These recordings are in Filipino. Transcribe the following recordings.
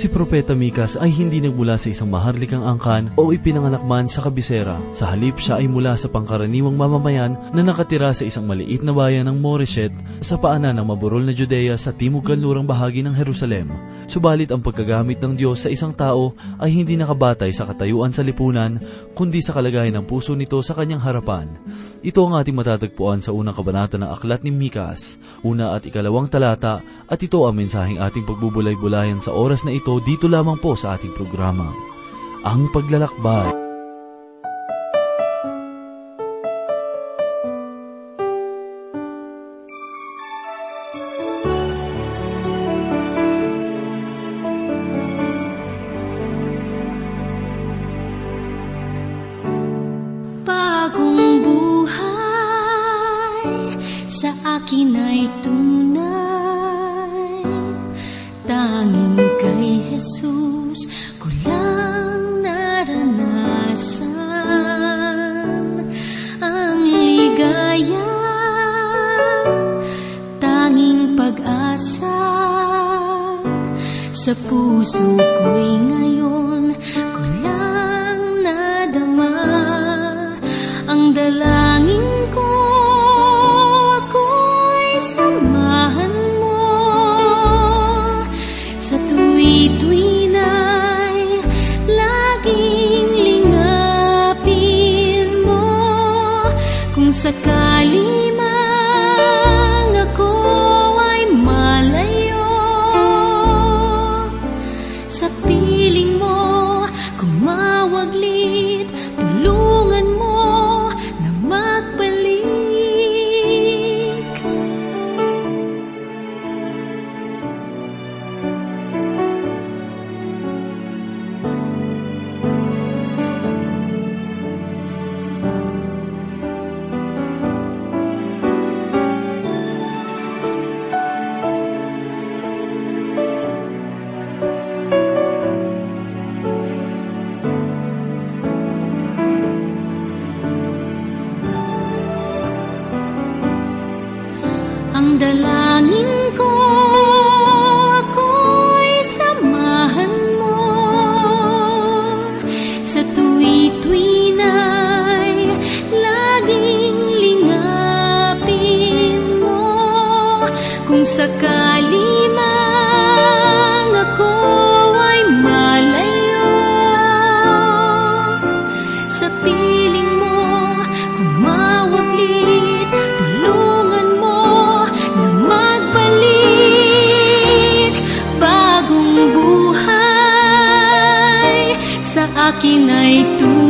Si Propeta Mikas ay hindi nagmula sa isang maharlikang angkan o ipinanganak man sa kabisera. Sa halip siya ay mula sa pangkaraniwang mamamayan na nakatira sa isang maliit na bayan ng Moreshet sa paanan ng maburol na Judea sa timog kanlurang bahagi ng Jerusalem. Subalit ang pagkagamit ng Diyos sa isang tao ay hindi nakabatay sa katayuan sa lipunan, kundi sa kalagayan ng puso nito sa kanyang harapan. Ito ang ating matatagpuan sa unang kabanata ng aklat ni Mikas, una at ikalawang talata, at ito ang mensaheng ating pagbubulay-bulayan sa oras na ito dito lamang po sa ating programa. Ang Paglalakbay. Bagong buhay sa akin ay tunay Jesus ko lang naranasan Ang ligaya, tanging pag-asa Sa puso ko'y ngayon Kung sakali mang ako ay malayo Sa piling mo kumawaglit Tulungan mo na magbalik Bagong buhay. Sa akin ay tunay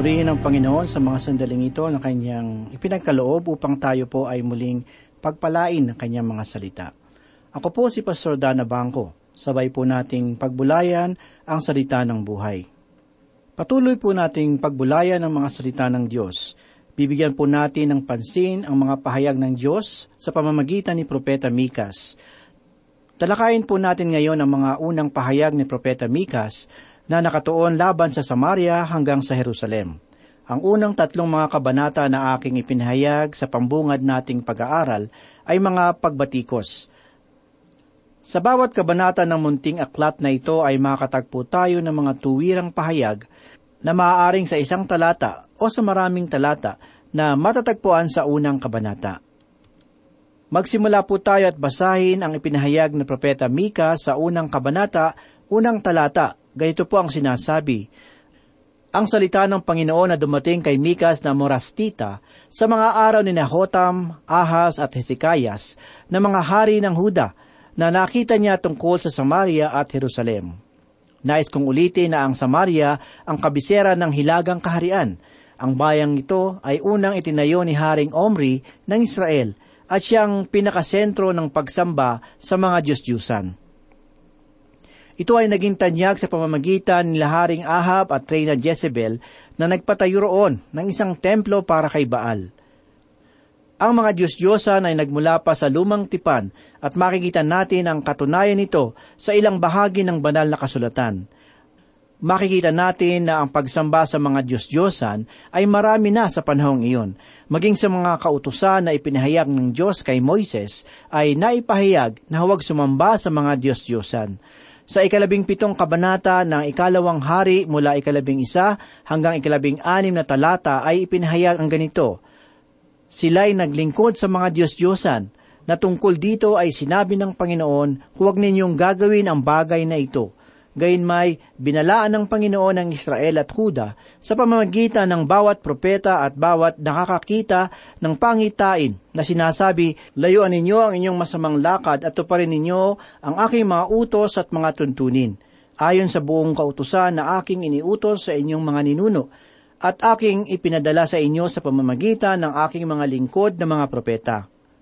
Purihin ang Panginoon sa mga sandaling ito na kanyang ipinagkaloob upang tayo po ay muling pagpalain ng kanyang mga salita. Ako po si Pastor Dana Bangko. Sabay po nating pagbulayan ang salita ng buhay. Patuloy po nating pagbulayan ang mga salita ng Diyos. Bibigyan po natin ng pansin ang mga pahayag ng Diyos sa pamamagitan ni Propeta Mikas. Talakayin po natin ngayon ang mga unang pahayag ni Propeta Mikas na nakatuon laban sa Samaria hanggang sa Jerusalem. Ang unang tatlong mga kabanata na aking ipinahayag sa pambungad nating pag-aaral ay mga pagbatikos. Sa bawat kabanata ng munting aklat na ito ay makatagpo tayo ng mga tuwirang pahayag na maaaring sa isang talata o sa maraming talata na matatagpuan sa unang kabanata. Magsimula po tayo at basahin ang ipinahayag ng Propeta Mika sa unang kabanata, unang talata. Ganito po ang sinasabi, Ang salita ng Panginoon na dumating kay Mikas na Morastita sa mga araw ni Nahotam, Ahaz at Hezekias na mga hari ng Huda na nakita niya tungkol sa Samaria at Jerusalem. Nais kong ulitin na ang Samaria ang kabisera ng hilagang kaharian. Ang bayang ito ay unang itinayo ni Haring Omri ng Israel at siyang pinakasentro ng pagsamba sa mga Diyos-Diyusan. Ito ay naging tanyag sa pamamagitan ni Haring Ahab at Reyna Jezebel na nagpatayo roon ng isang templo para kay Baal. Ang mga Diyos-Diyosan ay nagmula pa sa lumang tipan at makikita natin ang katunayan nito sa ilang bahagi ng banal na kasulatan. Makikita natin na ang pagsamba sa mga Diyos-Diyosan ay marami na sa panahong iyon. Maging sa mga kautusan na ipinahayag ng Diyos kay Moises ay naipahayag na huwag sumamba sa mga Diyos-Diyosan. Sa ikalabing pitong kabanata ng ikalawang hari mula ikalabing isa hanggang ikalabing anim na talata ay ipinahayag ang ganito, Sila'y naglingkod sa mga Diyos-Diyosan, na tungkol dito ay sinabi ng Panginoon, huwag ninyong gagawin ang bagay na ito. Gayunmay, binalaan ng Panginoon ang Israel at Huda sa pamamagitan ng bawat propeta at bawat nakakakita ng pangitain na sinasabi, Layuan ninyo ang inyong masamang lakad at tuparin ninyo ang aking mga utos at mga tuntunin, ayon sa buong kautusan na aking iniutos sa inyong mga ninuno, at aking ipinadala sa inyo sa pamamagitan ng aking mga lingkod na mga propeta.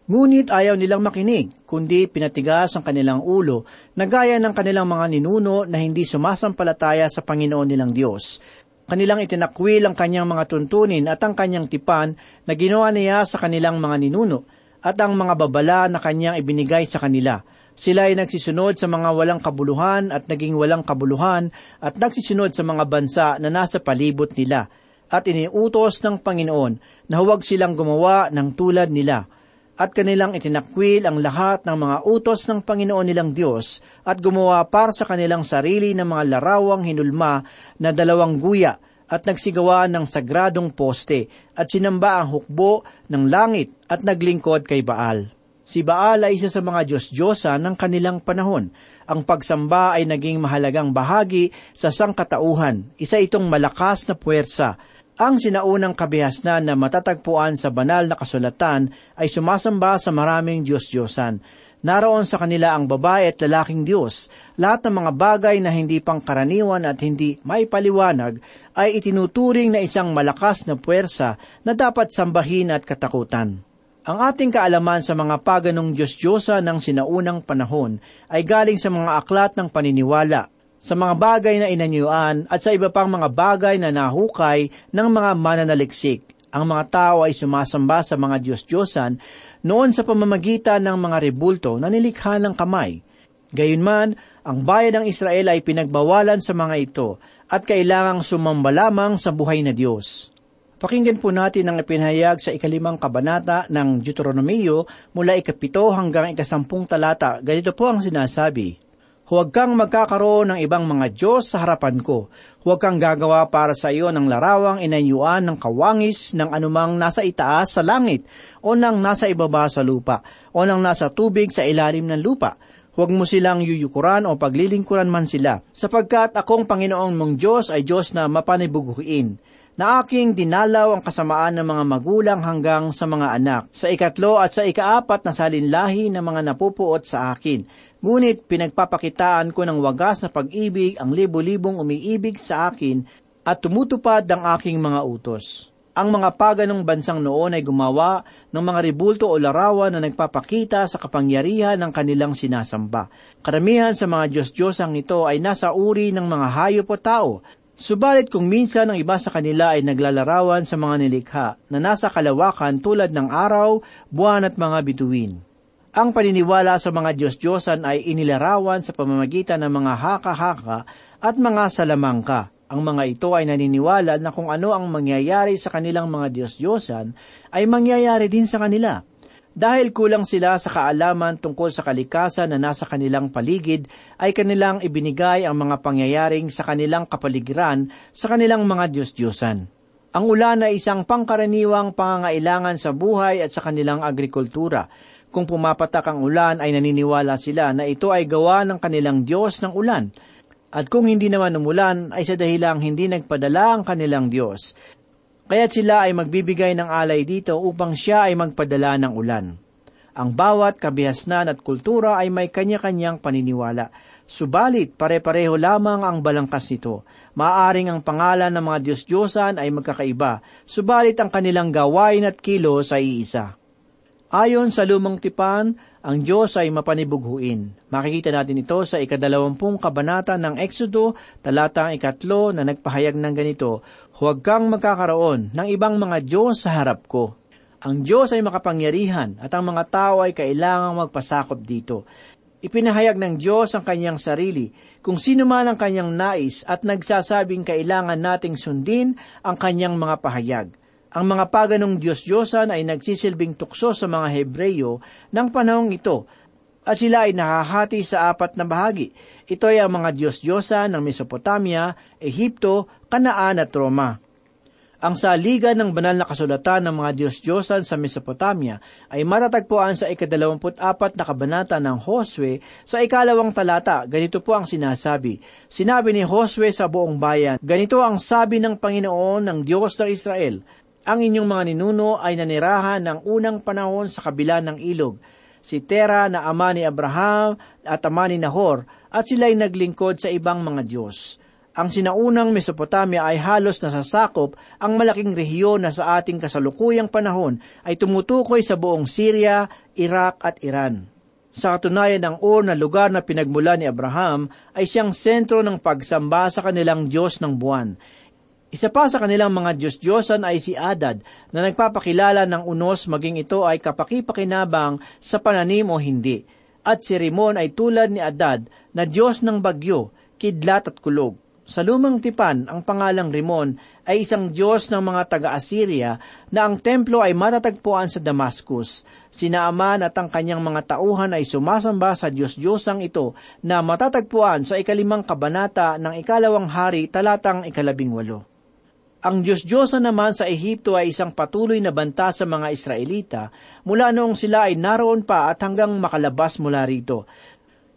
Ngunit ayaw nilang makinig, kundi pinatigas ang kanilang ulo na gaya ng kanilang mga ninuno na hindi sumasampalataya sa Panginoon nilang Diyos. Kanilang itinakwil ang kanyang mga tuntunin at ang kanyang tipan na ginawa niya sa kanilang mga ninuno at ang mga babala na kanyang ibinigay sa kanila. Sila ay nagsisunod sa mga walang kabuluhan at naging walang kabuluhan at nagsisunod sa mga bansa na nasa palibot nila at iniutos ng Panginoon na huwag silang gumawa ng tulad nila at kanilang itinakwil ang lahat ng mga utos ng Panginoon nilang Diyos at gumawa para sa kanilang sarili ng mga larawang hinulma na dalawang guya at nagsigawa ng sagradong poste at sinamba ang hukbo ng langit at naglingkod kay Baal. Si Baal ay isa sa mga Diyos-Diyosa ng kanilang panahon. Ang pagsamba ay naging mahalagang bahagi sa sangkatauhan. Isa itong malakas na puwersa ang sinaunang kabihasnan na matatagpuan sa banal na kasulatan ay sumasamba sa maraming Diyos-Diyosan. Naroon sa kanila ang babae at lalaking Diyos. Lahat ng mga bagay na hindi pangkaraniwan at hindi may paliwanag ay itinuturing na isang malakas na puwersa na dapat sambahin at katakutan. Ang ating kaalaman sa mga paganong Diyos-Diyosa ng sinaunang panahon ay galing sa mga aklat ng paniniwala, sa mga bagay na inanyuan at sa iba pang mga bagay na nahukay ng mga mananaliksik. Ang mga tao ay sumasamba sa mga Diyos-Diyosan noon sa pamamagitan ng mga rebulto na nilikha ng kamay. Gayunman, ang bayan ng Israel ay pinagbawalan sa mga ito at kailangang sumamba lamang sa buhay na Diyos. Pakinggan po natin ang ipinahayag sa ikalimang kabanata ng Deuteronomio mula ikapito hanggang ikasampung talata. Ganito po ang sinasabi, Huwag kang magkakaroon ng ibang mga Diyos sa harapan ko. Huwag kang gagawa para sa iyo ng larawang inanyuan ng kawangis ng anumang nasa itaas sa langit, o ng nasa ibaba sa lupa, o ng nasa tubig sa ilalim ng lupa. Huwag mo silang yuyukuran o paglilingkuran man sila, sapagkat akong Panginoong mong Diyos ay Diyos na mapanibuguin na aking dinalaw ang kasamaan ng mga magulang hanggang sa mga anak, sa ikatlo at sa ikaapat na salinlahi ng mga napupuot sa akin. Ngunit pinagpapakitaan ko ng wagas na pag-ibig ang libo-libong umiibig sa akin at tumutupad ang aking mga utos. Ang mga paganong bansang noon ay gumawa ng mga ribulto o larawan na nagpapakita sa kapangyarihan ng kanilang sinasamba. Karamihan sa mga Diyos-Diyosang ito ay nasa uri ng mga hayop o tao, Subalit kung minsan ang iba sa kanila ay naglalarawan sa mga nilikha na nasa kalawakan tulad ng araw, buwan at mga bituin. Ang paniniwala sa mga Diyos-Diyosan ay inilarawan sa pamamagitan ng mga haka-haka at mga salamangka. Ang mga ito ay naniniwala na kung ano ang mangyayari sa kanilang mga Diyos-Diyosan ay mangyayari din sa kanila. Dahil kulang sila sa kaalaman tungkol sa kalikasan na nasa kanilang paligid, ay kanilang ibinigay ang mga pangyayaring sa kanilang kapaligiran sa kanilang mga Diyos-Diyosan. Ang ulan ay isang pangkaraniwang pangangailangan sa buhay at sa kanilang agrikultura. Kung pumapatak ang ulan ay naniniwala sila na ito ay gawa ng kanilang Diyos ng ulan. At kung hindi naman umulan ay sa dahilang hindi nagpadala ang kanilang Diyos. Kaya't sila ay magbibigay ng alay dito upang siya ay magpadala ng ulan. Ang bawat kabihasnan at kultura ay may kanya-kanyang paniniwala. Subalit, pare-pareho lamang ang balangkas nito. Maaring ang pangalan ng mga Diyos-Diyosan ay magkakaiba, subalit ang kanilang gawain at kilos ay iisa. Ayon sa lumang tipan, ang Diyos ay mapanibughuin. Makikita natin ito sa ikadalawampung kabanata ng Exodo, talatang ikatlo na nagpahayag ng ganito, Huwag kang magkakaroon ng ibang mga Diyos sa harap ko. Ang Diyos ay makapangyarihan at ang mga tao ay kailangang magpasakop dito. Ipinahayag ng Diyos ang kanyang sarili, kung sino man ang kanyang nais at nagsasabing kailangan nating sundin ang kanyang mga pahayag. Ang mga paganong Diyos-Diyosan ay nagsisilbing tukso sa mga Hebreyo ng panahong ito, at sila ay nakahati sa apat na bahagi. Ito ay ang mga Diyos-Diyosan ng Mesopotamia, Ehipto, Kanaan at Roma. Ang saligan ng banal na kasulatan ng mga Diyos-Diyosan sa Mesopotamia ay matatagpuan sa ikadalawamput-apat na kabanata ng Josue sa ikalawang talata. Ganito po ang sinasabi. Sinabi ni Josue sa buong bayan, Ganito ang sabi ng Panginoon ng Diyos ng Israel, Ang inyong mga ninuno ay nanirahan ng unang panahon sa kabila ng ilog. Si Tera na ama ni Abraham at ama ni Nahor at sila'y naglingkod sa ibang mga Diyos. Ang sinaunang Mesopotamia ay halos nasasakop ang malaking rehiyon na sa ating kasalukuyang panahon ay tumutukoy sa buong Syria, Iraq at Iran. Sa katunayan, ang Ur na lugar na pinagmula ni Abraham ay siyang sentro ng pagsamba sa kanilang Diyos ng buwan. Isa pa sa kanilang mga Diyos-Diyosan ay si Adad na nagpapakilala ng unos maging ito ay kapakipakinabang sa pananim o hindi. At si Rimon ay tulad ni Adad na Diyos ng bagyo, kidlat at kulog. Sa lumang tipan, ang pangalang Rimon ay isang Diyos ng mga taga-Assyria na ang templo ay matatagpuan sa Damascus. Sina Aman at ang kanyang mga tauhan ay sumasamba sa Diyos-Diyosang ito na matatagpuan sa ikalimang kabanata ng ikalawang hari talatang ikalabing walo. Ang Diyos-Diyosa naman sa Ehipto ay isang patuloy na banta sa mga Israelita mula noong sila ay naroon pa at hanggang makalabas mula rito.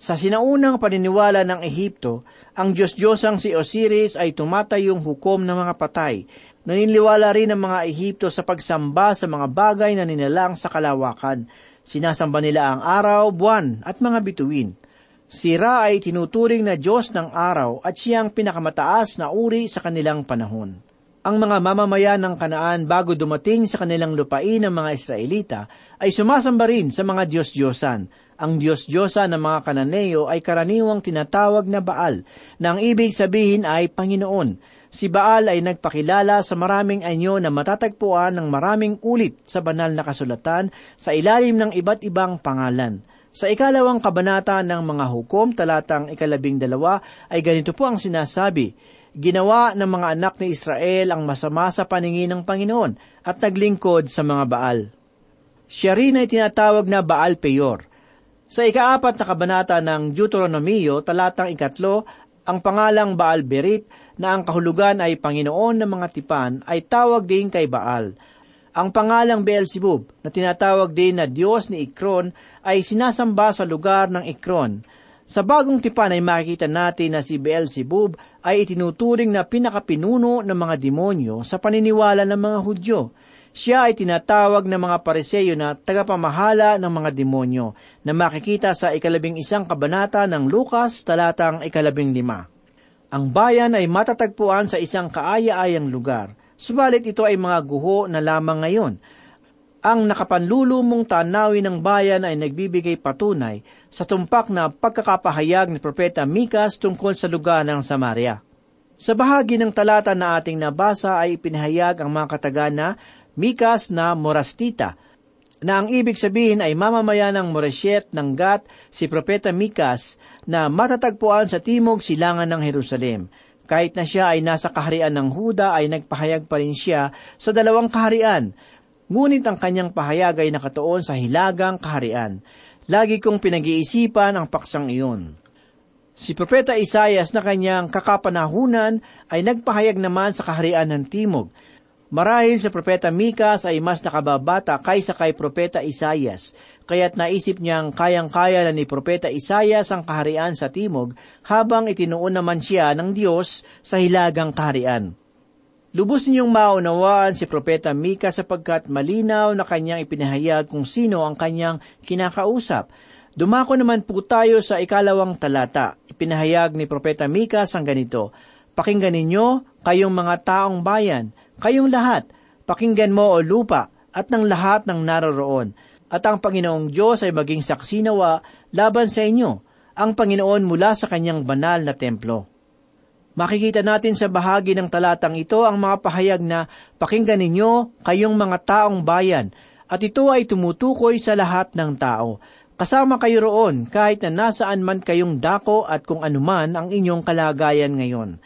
Sa sinaunang paniniwala ng Ehipto, ang Diyos-Diyosang si Osiris ay tumatayong hukom ng mga patay. Naniniwala rin ang mga Ehipto sa pagsamba sa mga bagay na nilalang sa kalawakan. Sinasamba nila ang araw, buwan at mga bituin. Si Ra ay tinuturing na Diyos ng araw at siyang pinakamataas na uri sa kanilang panahon. Ang mga mamamayan ng Kanaan bago dumating sa kanilang lupain ng mga Israelita ay sumasamba rin sa mga Diyos-Diyosan ang Diyos-Diyosa ng mga Kananeo ay karaniwang tinatawag na Baal, na ang ibig sabihin ay Panginoon. Si Baal ay nagpakilala sa maraming anyo na matatagpuan ng maraming ulit sa banal na kasulatan sa ilalim ng iba't ibang pangalan. Sa ikalawang kabanata ng mga hukom, talatang ikalabing dalawa, ay ganito po ang sinasabi, Ginawa ng mga anak ni Israel ang masama sa paningin ng Panginoon at naglingkod sa mga Baal. Siya rin ay tinatawag na Baal Peor. Sa ikaapat na kabanata ng Deuteronomio, talatang ikatlo, ang pangalang Baal Berit na ang kahulugan ay Panginoon ng mga tipan ay tawag din kay Baal. Ang pangalang Beelzebub na tinatawag din na Diyos ni Ikron ay sinasamba sa lugar ng Ikron. Sa bagong tipan ay makikita natin na si Beelzebub ay itinuturing na pinakapinuno ng mga demonyo sa paniniwala ng mga Hudyo. Siya ay tinatawag ng mga pariseyo na tagapamahala ng mga demonyo na makikita sa ikalabing isang kabanata ng Lukas talatang ikalabing lima. Ang bayan ay matatagpuan sa isang kaaya-ayang lugar, subalit ito ay mga guho na lamang ngayon. Ang nakapanlulumong tanawin ng bayan ay nagbibigay patunay sa tumpak na pagkakapahayag ni Propeta Mikas tungkol sa lugar ng Samaria. Sa bahagi ng talata na ating nabasa ay ipinahayag ang mga katagana Mikas na Morastita, na ang ibig sabihin ay mamamayan ng Moreshet ng Gat si Propeta Mikas na matatagpuan sa timog silangan ng Jerusalem. Kahit na siya ay nasa kaharian ng Huda ay nagpahayag pa rin siya sa dalawang kaharian, ngunit ang kanyang pahayag ay nakatuon sa hilagang kaharian. Lagi kong pinag-iisipan ang paksang iyon. Si Propeta Isayas na kanyang kakapanahunan ay nagpahayag naman sa kaharian ng Timog, Marahil sa Propeta Mikas ay mas nakababata kaysa kay Propeta Isayas, kaya't naisip niyang kayang-kaya na ni Propeta Isayas ang kaharian sa timog habang itinuon naman siya ng Diyos sa hilagang kaharian. Lubos ninyong maunawaan si Propeta Mika sapagkat malinaw na kanyang ipinahayag kung sino ang kanyang kinakausap. Dumako naman po tayo sa ikalawang talata. Ipinahayag ni Propeta Mikas ang ganito, Pakinggan ninyo, kayong mga taong bayan, kayong lahat, pakinggan mo o lupa, at ng lahat ng naroroon. At ang Panginoong Diyos ay maging saksinawa laban sa inyo, ang Panginoon mula sa kanyang banal na templo. Makikita natin sa bahagi ng talatang ito ang mga pahayag na pakinggan ninyo kayong mga taong bayan, at ito ay tumutukoy sa lahat ng tao. Kasama kayo roon kahit na nasaan man kayong dako at kung anuman ang inyong kalagayan ngayon.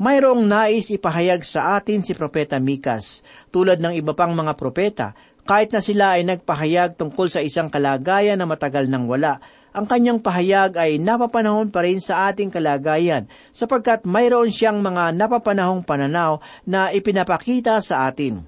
Mayroong nais ipahayag sa atin si Propeta Mikas, tulad ng iba pang mga propeta, kahit na sila ay nagpahayag tungkol sa isang kalagayan na matagal nang wala, ang kanyang pahayag ay napapanahon pa rin sa ating kalagayan sapagkat mayroon siyang mga napapanahong pananaw na ipinapakita sa atin.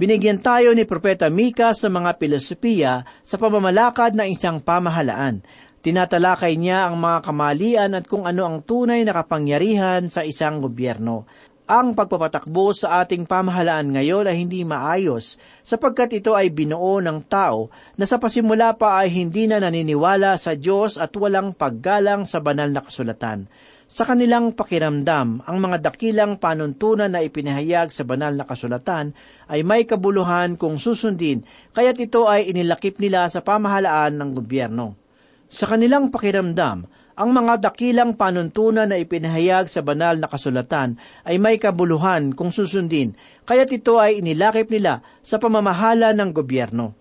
Binigyan tayo ni Propeta Mika sa mga filosofiya sa pamamalakad ng isang pamahalaan. Tinatalakay niya ang mga kamalian at kung ano ang tunay na kapangyarihan sa isang gobyerno. Ang pagpapatakbo sa ating pamahalaan ngayon ay hindi maayos sapagkat ito ay binuo ng tao na sa pasimula pa ay hindi na naniniwala sa Diyos at walang paggalang sa banal na kasulatan. Sa kanilang pakiramdam, ang mga dakilang panuntunan na ipinahayag sa banal na kasulatan ay may kabuluhan kung susundin, kaya't ito ay inilakip nila sa pamahalaan ng gobyerno. Sa kanilang pakiramdam, ang mga dakilang panuntunan na ipinahayag sa banal na kasulatan ay may kabuluhan kung susundin, kaya't ito ay inilakip nila sa pamamahala ng gobyerno.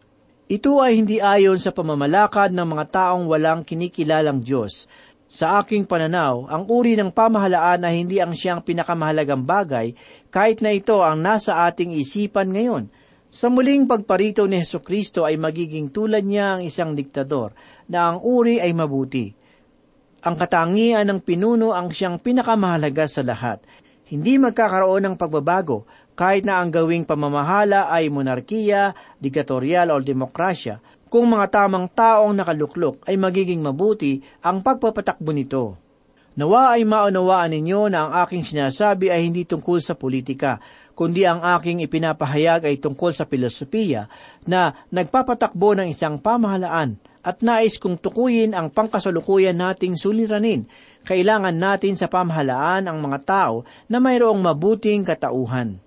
Ito ay hindi ayon sa pamamalakad ng mga taong walang kinikilalang Diyos, sa aking pananaw, ang uri ng pamahalaan ay hindi ang siyang pinakamahalagang bagay kahit na ito ang nasa ating isipan ngayon. Sa muling pagparito ni Heso Kristo ay magiging tulad niya ang isang diktador na ang uri ay mabuti. Ang katangian ng pinuno ang siyang pinakamahalaga sa lahat. Hindi magkakaroon ng pagbabago kahit na ang gawing pamamahala ay monarkiya, diktatorial o demokrasya, kung mga tamang taong nakaluklok ay magiging mabuti ang pagpapatakbo nito. Nawa ay maunawaan ninyo na ang aking sinasabi ay hindi tungkol sa politika, kundi ang aking ipinapahayag ay tungkol sa filosofiya na nagpapatakbo ng isang pamahalaan at nais kong tukuyin ang pangkasalukuyan nating suliranin. Kailangan natin sa pamahalaan ang mga tao na mayroong mabuting katauhan.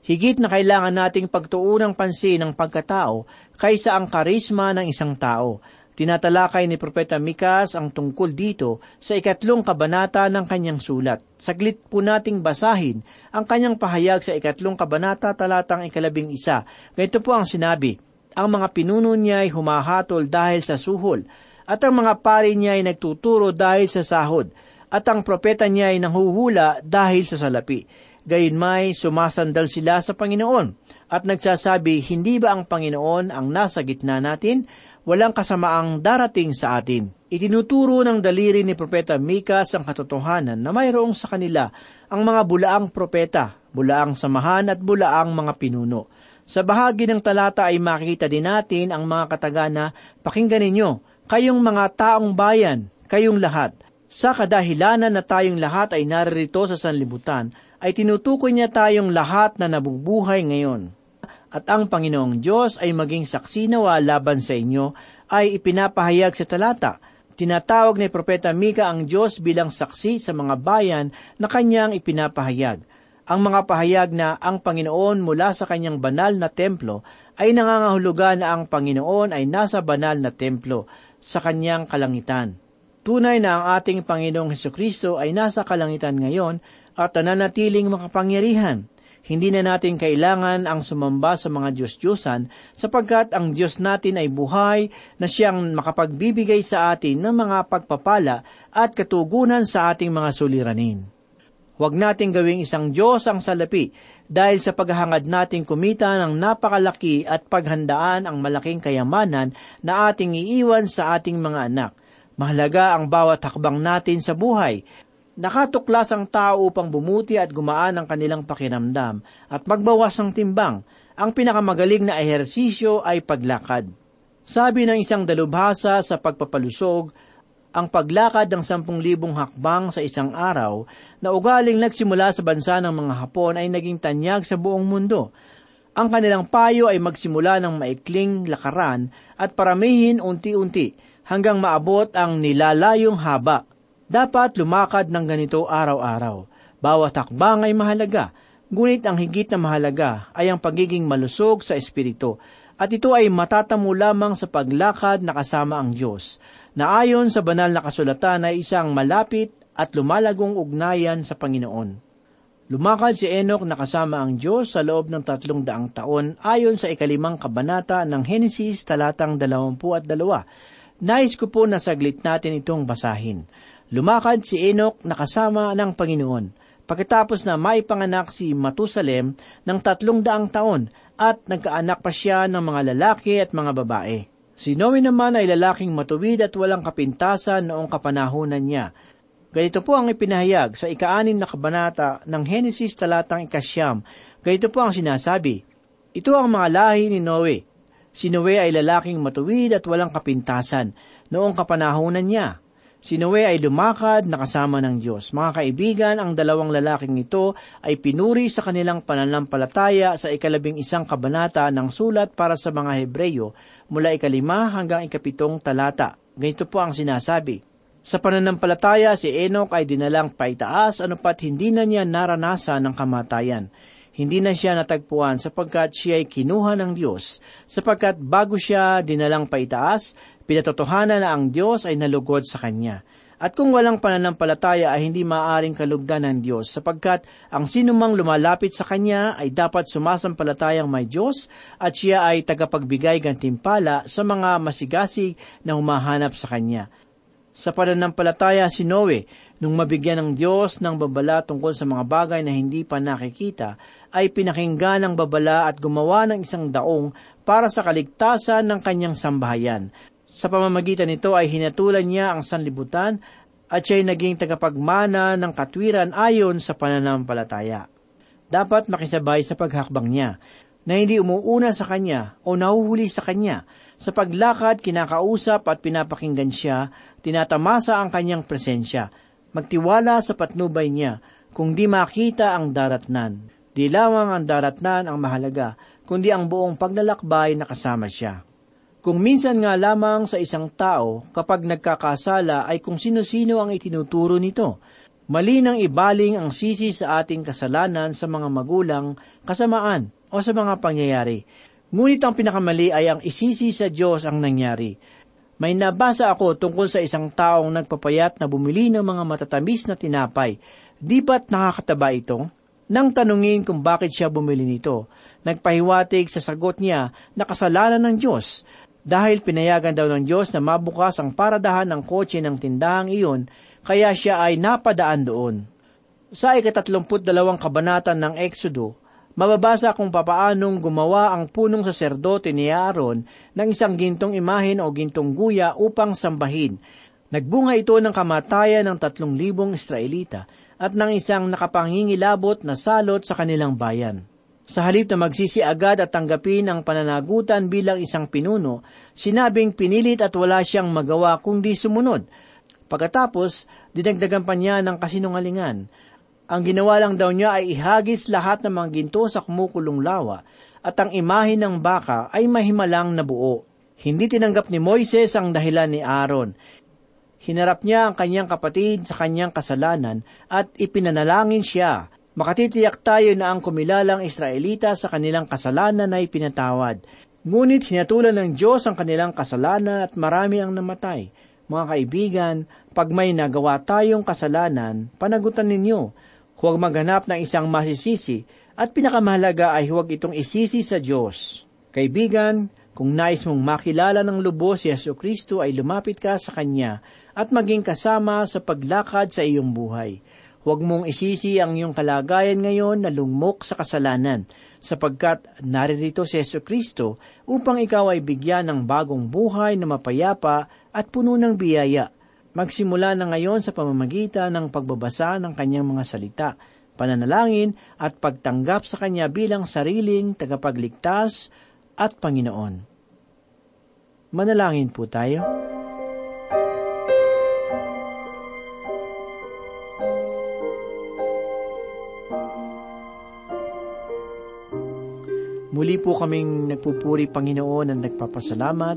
Higit na kailangan nating pagtuunang pansin ng pagkatao kaysa ang karisma ng isang tao. Tinatalakay ni Propeta Mikas ang tungkol dito sa ikatlong kabanata ng kanyang sulat. Saglit po nating basahin ang kanyang pahayag sa ikatlong kabanata talatang ikalabing isa. Ganito po ang sinabi, Ang mga pinuno niya ay humahatol dahil sa suhol, at ang mga pari niya ay nagtuturo dahil sa sahod, at ang propeta niya ay nanghuhula dahil sa salapi Gayunmay, sumasandal sila sa Panginoon at nagsasabi, hindi ba ang Panginoon ang nasa gitna natin? Walang kasamaang darating sa atin. Itinuturo ng daliri ni Propeta Mikas ang katotohanan na mayroong sa kanila ang mga bulaang propeta, bulaang samahan at bulaang mga pinuno. Sa bahagi ng talata ay makikita din natin ang mga katagana, pakinggan ninyo, kayong mga taong bayan, kayong lahat. Sa kadahilanan na tayong lahat ay naririto sa sanlibutan, ay tinutukoy niya tayong lahat na nabubuhay ngayon. At ang Panginoong Diyos ay maging saksi nawa laban sa inyo ay ipinapahayag sa talata. Tinatawag ni Propeta Mika ang Diyos bilang saksi sa mga bayan na kanyang ipinapahayag. Ang mga pahayag na ang Panginoon mula sa kanyang banal na templo ay nangangahulugan na ang Panginoon ay nasa banal na templo sa kanyang kalangitan. Tunay na ang ating Panginoong Heso Kristo ay nasa kalangitan ngayon at nananatiling makapangyarihan. Hindi na natin kailangan ang sumamba sa mga Diyos-Diyosan sapagkat ang Diyos natin ay buhay na siyang makapagbibigay sa atin ng mga pagpapala at katugunan sa ating mga suliranin. Huwag nating gawing isang Diyos ang salapi dahil sa paghahangad nating kumita ng napakalaki at paghandaan ang malaking kayamanan na ating iiwan sa ating mga anak. Mahalaga ang bawat hakbang natin sa buhay Nakatuklas ang tao upang bumuti at gumaan ang kanilang pakiramdam at magbawas ng timbang. Ang pinakamagaling na ehersisyo ay paglakad. Sabi ng isang dalubhasa sa pagpapalusog, ang paglakad ng sampung libong hakbang sa isang araw na ugaling nagsimula sa bansa ng mga Hapon ay naging tanyag sa buong mundo. Ang kanilang payo ay magsimula ng maikling lakaran at paramihin unti-unti hanggang maabot ang nilalayong haba. Dapat lumakad ng ganito araw-araw. Bawat hakbang ay mahalaga, ngunit ang higit na mahalaga ay ang pagiging malusog sa Espiritu. At ito ay matatamo lamang sa paglakad na kasama ang Diyos, na ayon sa banal na kasulatan ay isang malapit at lumalagong ugnayan sa Panginoon. Lumakad si Enoch na kasama ang Diyos sa loob ng tatlong daang taon ayon sa ikalimang kabanata ng Henesis talatang dalawampu at dalawa. Nais ko po na saglit natin itong basahin. Lumakad si Enoch na kasama ng Panginoon. Pagkatapos na maipanganak si Matusalem ng tatlong daang taon at nagkaanak pa siya ng mga lalaki at mga babae. Si Noe naman ay lalaking matuwid at walang kapintasan noong kapanahunan niya. Ganito po ang ipinahayag sa ikaanin na kabanata ng Henesis talatang ikasyam. Ganito po ang sinasabi, Ito ang mga lahi ni Noe. Si Noe ay lalaking matuwid at walang kapintasan noong kapanahonan niya. Si Noe ay lumakad na kasama ng Diyos. Mga kaibigan, ang dalawang lalaking ito ay pinuri sa kanilang pananampalataya sa ikalabing isang kabanata ng sulat para sa mga Hebreyo mula ikalima hanggang ikapitong talata. Ganito po ang sinasabi, sa pananampalataya, si Enoch ay dinalang paitaas anupat hindi na niya naranasan ng kamatayan. Hindi na siya natagpuan sapagkat siya ay kinuha ng Diyos, sapagkat bago siya dinalang paitaas, pinatotohanan na ang Diyos ay nalugod sa kanya. At kung walang pananampalataya ay hindi maaring kalugdan ng Diyos, sapagkat ang sinumang lumalapit sa Kanya ay dapat sumasampalatayang may Diyos at siya ay tagapagbigay gantimpala sa mga masigasig na humahanap sa Kanya. Sa pananampalataya si Noe, nung mabigyan ng Diyos ng babala tungkol sa mga bagay na hindi pa nakikita, ay pinakinggan ng babala at gumawa ng isang daong para sa kaligtasan ng kanyang sambahayan. Sa pamamagitan nito ay hinatulan niya ang sanlibutan at siya'y naging tagapagmana ng katwiran ayon sa pananampalataya. Dapat makisabay sa paghakbang niya, na hindi umuuna sa kanya o nahuhuli sa kanya, sa paglakad, kinakausap at pinapakinggan siya, tinatamasa ang kanyang presensya. Magtiwala sa patnubay niya, kung di makita ang daratnan. Di lamang ang daratnan ang mahalaga, kundi ang buong paglalakbay na kasama siya. Kung minsan nga lamang sa isang tao, kapag nagkakasala ay kung sino-sino ang itinuturo nito. Mali nang ibaling ang sisi sa ating kasalanan sa mga magulang, kasamaan, o sa mga pangyayari. Ngunit ang pinakamali ay ang isisi sa Diyos ang nangyari. May nabasa ako tungkol sa isang taong nagpapayat na bumili ng mga matatamis na tinapay. Di ba't nakakataba ito? Nang tanungin kung bakit siya bumili nito, nagpahiwatig sa sagot niya na kasalanan ng Diyos dahil pinayagan daw ng Diyos na mabukas ang paradahan ng kotse ng tindahang iyon, kaya siya ay napadaan doon. Sa ikatatlumput dalawang kabanatan ng Exodo, mababasa kung papaanong gumawa ang punong saserdote ni Aaron ng isang gintong imahin o gintong guya upang sambahin. Nagbunga ito ng kamatayan ng tatlong libong Israelita at ng isang nakapangingilabot na salot sa kanilang bayan. Sa halip na magsisi agad at tanggapin ang pananagutan bilang isang pinuno, sinabing pinilit at wala siyang magawa kundi sumunod. Pagkatapos, dinagdagan pa niya ng kasinungalingan ang ginawa lang daw niya ay ihagis lahat ng mga ginto sa kumukulong lawa at ang imahe ng baka ay mahimalang na buo. Hindi tinanggap ni Moises ang dahilan ni Aaron. Hinarap niya ang kanyang kapatid sa kanyang kasalanan at ipinanalangin siya. Makatitiyak tayo na ang kumilalang Israelita sa kanilang kasalanan ay pinatawad. Ngunit hinatulan ng Diyos ang kanilang kasalanan at marami ang namatay. Mga kaibigan, pag may nagawa tayong kasalanan, panagutan ninyo Huwag maghanap ng isang masisisi at pinakamahalaga ay huwag itong isisi sa Diyos. Kaibigan, kung nais mong makilala ng lubos si Yesu Kristo ay lumapit ka sa Kanya at maging kasama sa paglakad sa iyong buhay. Huwag mong isisi ang iyong kalagayan ngayon na lungmok sa kasalanan, sapagkat naririto si Yesu Kristo upang ikaw ay bigyan ng bagong buhay na mapayapa at puno ng biyaya magsimula na ngayon sa pamamagitan ng pagbabasa ng kanyang mga salita, pananalangin at pagtanggap sa kanya bilang sariling tagapagligtas at Panginoon. Manalangin po tayo. Muli po kaming nagpupuri Panginoon at nagpapasalamat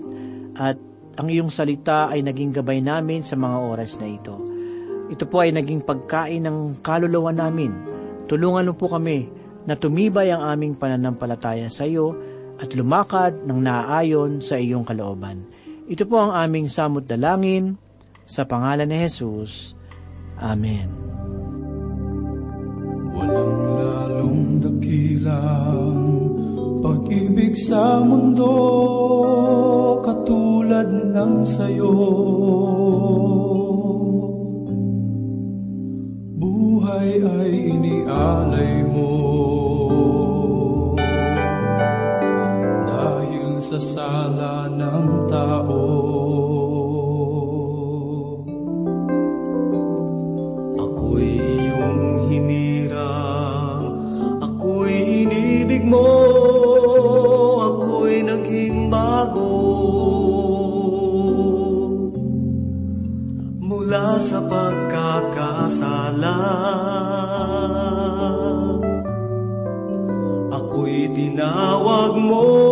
at ang iyong salita ay naging gabay namin sa mga oras na ito. Ito po ay naging pagkain ng kaluluwa namin. Tulungan mo po kami na tumibay ang aming pananampalataya sa iyo at lumakad ng naaayon sa iyong kalooban. Ito po ang aming samot dalangin sa pangalan ni Jesus. Amen. Walang lalong dakilang pag-ibig sa mundo katulad ng sayo. Buhay ay inialay mo dahil sa sala tinawag mo.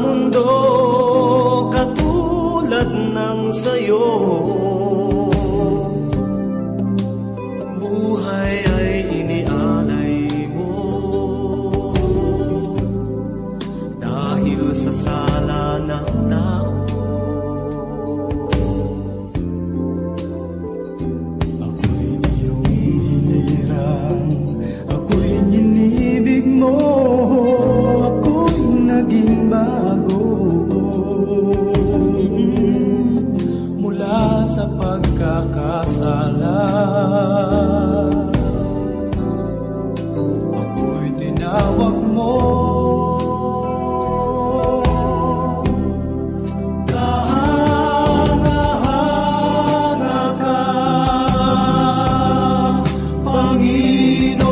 Mundo Katulad ng sayo camino.